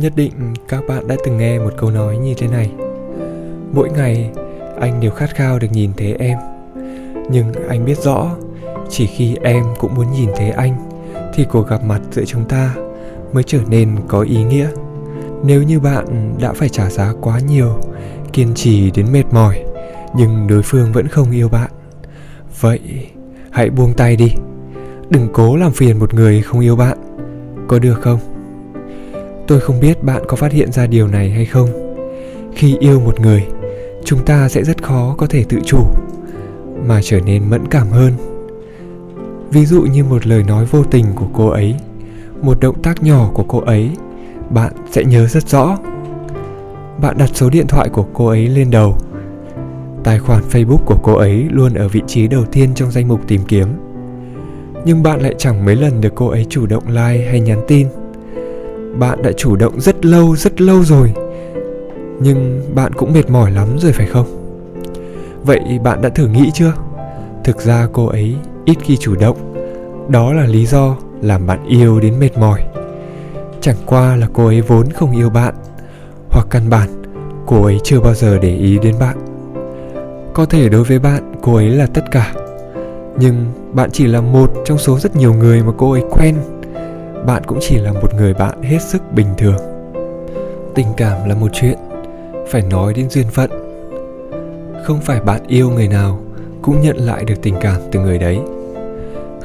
Nhất định các bạn đã từng nghe một câu nói như thế này. Mỗi ngày, anh đều khát khao được nhìn thấy em. Nhưng anh biết rõ, Chỉ khi em cũng muốn nhìn thấy anh, Thì cuộc gặp mặt giữa chúng ta mới trở nên có ý nghĩa. Nếu như bạn đã phải trả giá quá nhiều, Kiên trì đến mệt mỏi, Nhưng đối phương vẫn không yêu bạn, Vậy hãy buông tay đi. Đừng cố làm phiền một người không yêu bạn, Có được không? Tôi không biết bạn có phát hiện ra điều này hay không. Khi yêu một người, chúng ta sẽ rất khó có thể tự chủ, mà trở nên mẫn cảm hơn. Ví dụ như một lời nói vô tình của cô ấy, một động tác nhỏ của cô ấy, bạn sẽ nhớ rất rõ. Bạn đặt số điện thoại của cô ấy lên đầu. Tài khoản facebook của cô ấy luôn ở vị trí đầu tiên trong danh mục tìm kiếm. Nhưng bạn lại chẳng mấy lần được cô ấy chủ động like hay nhắn tin bạn đã chủ động rất lâu rất lâu rồi. Nhưng bạn cũng mệt mỏi lắm rồi phải không? Vậy bạn đã thử nghĩ chưa? Thực ra cô ấy ít khi chủ động. Đó là lý do làm bạn yêu đến mệt mỏi. Chẳng qua là cô ấy vốn không yêu bạn. Hoặc căn bản, cô ấy chưa bao giờ để ý đến bạn. Có thể đối với bạn, cô ấy là tất cả. Nhưng bạn chỉ là một trong số rất nhiều người mà cô ấy quen bạn cũng chỉ là một người bạn hết sức bình thường. Tình cảm là một chuyện, phải nói đến duyên phận. Không phải bạn yêu người nào cũng nhận lại được tình cảm từ người đấy.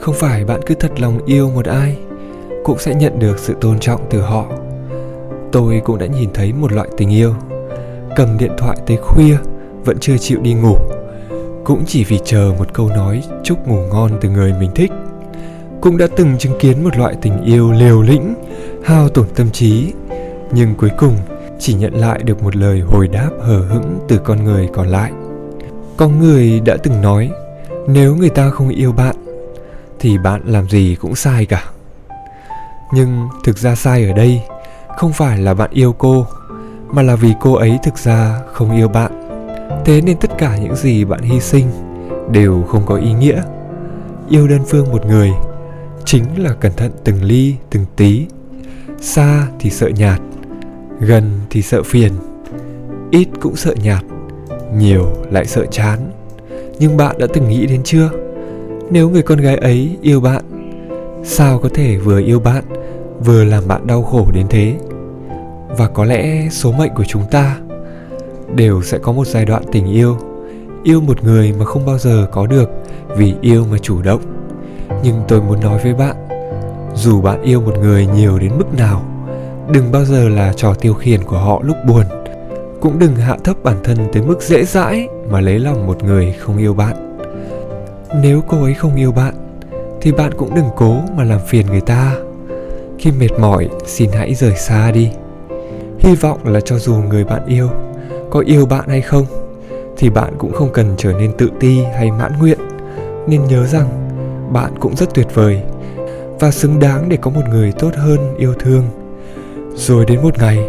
Không phải bạn cứ thật lòng yêu một ai cũng sẽ nhận được sự tôn trọng từ họ. Tôi cũng đã nhìn thấy một loại tình yêu, cầm điện thoại tới khuya, vẫn chưa chịu đi ngủ, cũng chỉ vì chờ một câu nói chúc ngủ ngon từ người mình thích cũng đã từng chứng kiến một loại tình yêu liều lĩnh, hao tổn tâm trí, nhưng cuối cùng chỉ nhận lại được một lời hồi đáp hờ hững từ con người còn lại. Có người đã từng nói, nếu người ta không yêu bạn, thì bạn làm gì cũng sai cả. Nhưng thực ra sai ở đây không phải là bạn yêu cô, mà là vì cô ấy thực ra không yêu bạn. Thế nên tất cả những gì bạn hy sinh đều không có ý nghĩa. Yêu đơn phương một người chính là cẩn thận từng ly, từng tí. Xa thì sợ nhạt, gần thì sợ phiền. Ít cũng sợ nhạt, nhiều lại sợ chán. Nhưng bạn đã từng nghĩ đến chưa? Nếu người con gái ấy yêu bạn, sao có thể vừa yêu bạn, vừa làm bạn đau khổ đến thế? Và có lẽ số mệnh của chúng ta đều sẽ có một giai đoạn tình yêu. Yêu một người mà không bao giờ có được vì yêu mà chủ động nhưng tôi muốn nói với bạn, dù bạn yêu một người nhiều đến mức nào, đừng bao giờ là trò tiêu khiển của họ lúc buồn. Cũng đừng hạ thấp bản thân tới mức dễ dãi mà lấy lòng một người không yêu bạn. Nếu cô ấy không yêu bạn, thì bạn cũng đừng cố mà làm phiền người ta. Khi mệt mỏi, xin hãy rời xa đi. Hy vọng là cho dù người bạn yêu có yêu bạn hay không, thì bạn cũng không cần trở nên tự ti hay mãn nguyện. Nên nhớ rằng bạn cũng rất tuyệt vời và xứng đáng để có một người tốt hơn yêu thương. Rồi đến một ngày,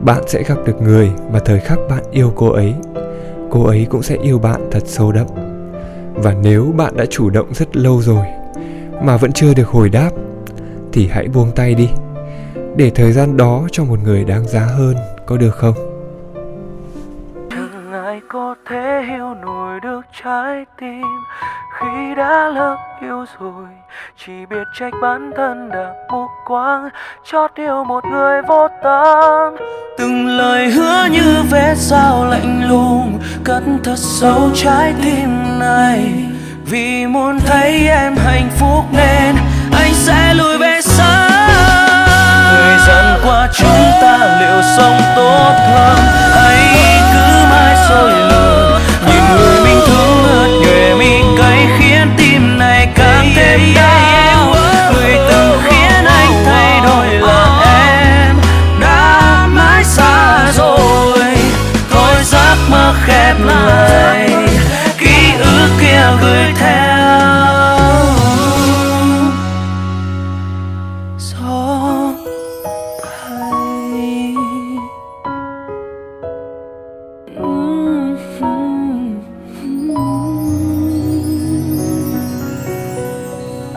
bạn sẽ gặp được người mà thời khắc bạn yêu cô ấy. Cô ấy cũng sẽ yêu bạn thật sâu đậm. Và nếu bạn đã chủ động rất lâu rồi mà vẫn chưa được hồi đáp, thì hãy buông tay đi. Để thời gian đó cho một người đáng giá hơn, có được không? Chẳng ai có thể hiểu nổi được trái tim khi đã lỡ yêu rồi, chỉ biết trách bản thân đã mù quáng chót yêu một người vô tâm. Từng lời hứa như vết dao lạnh lùng cất thật sâu trái tim này. Vì muốn thấy em hạnh phúc nên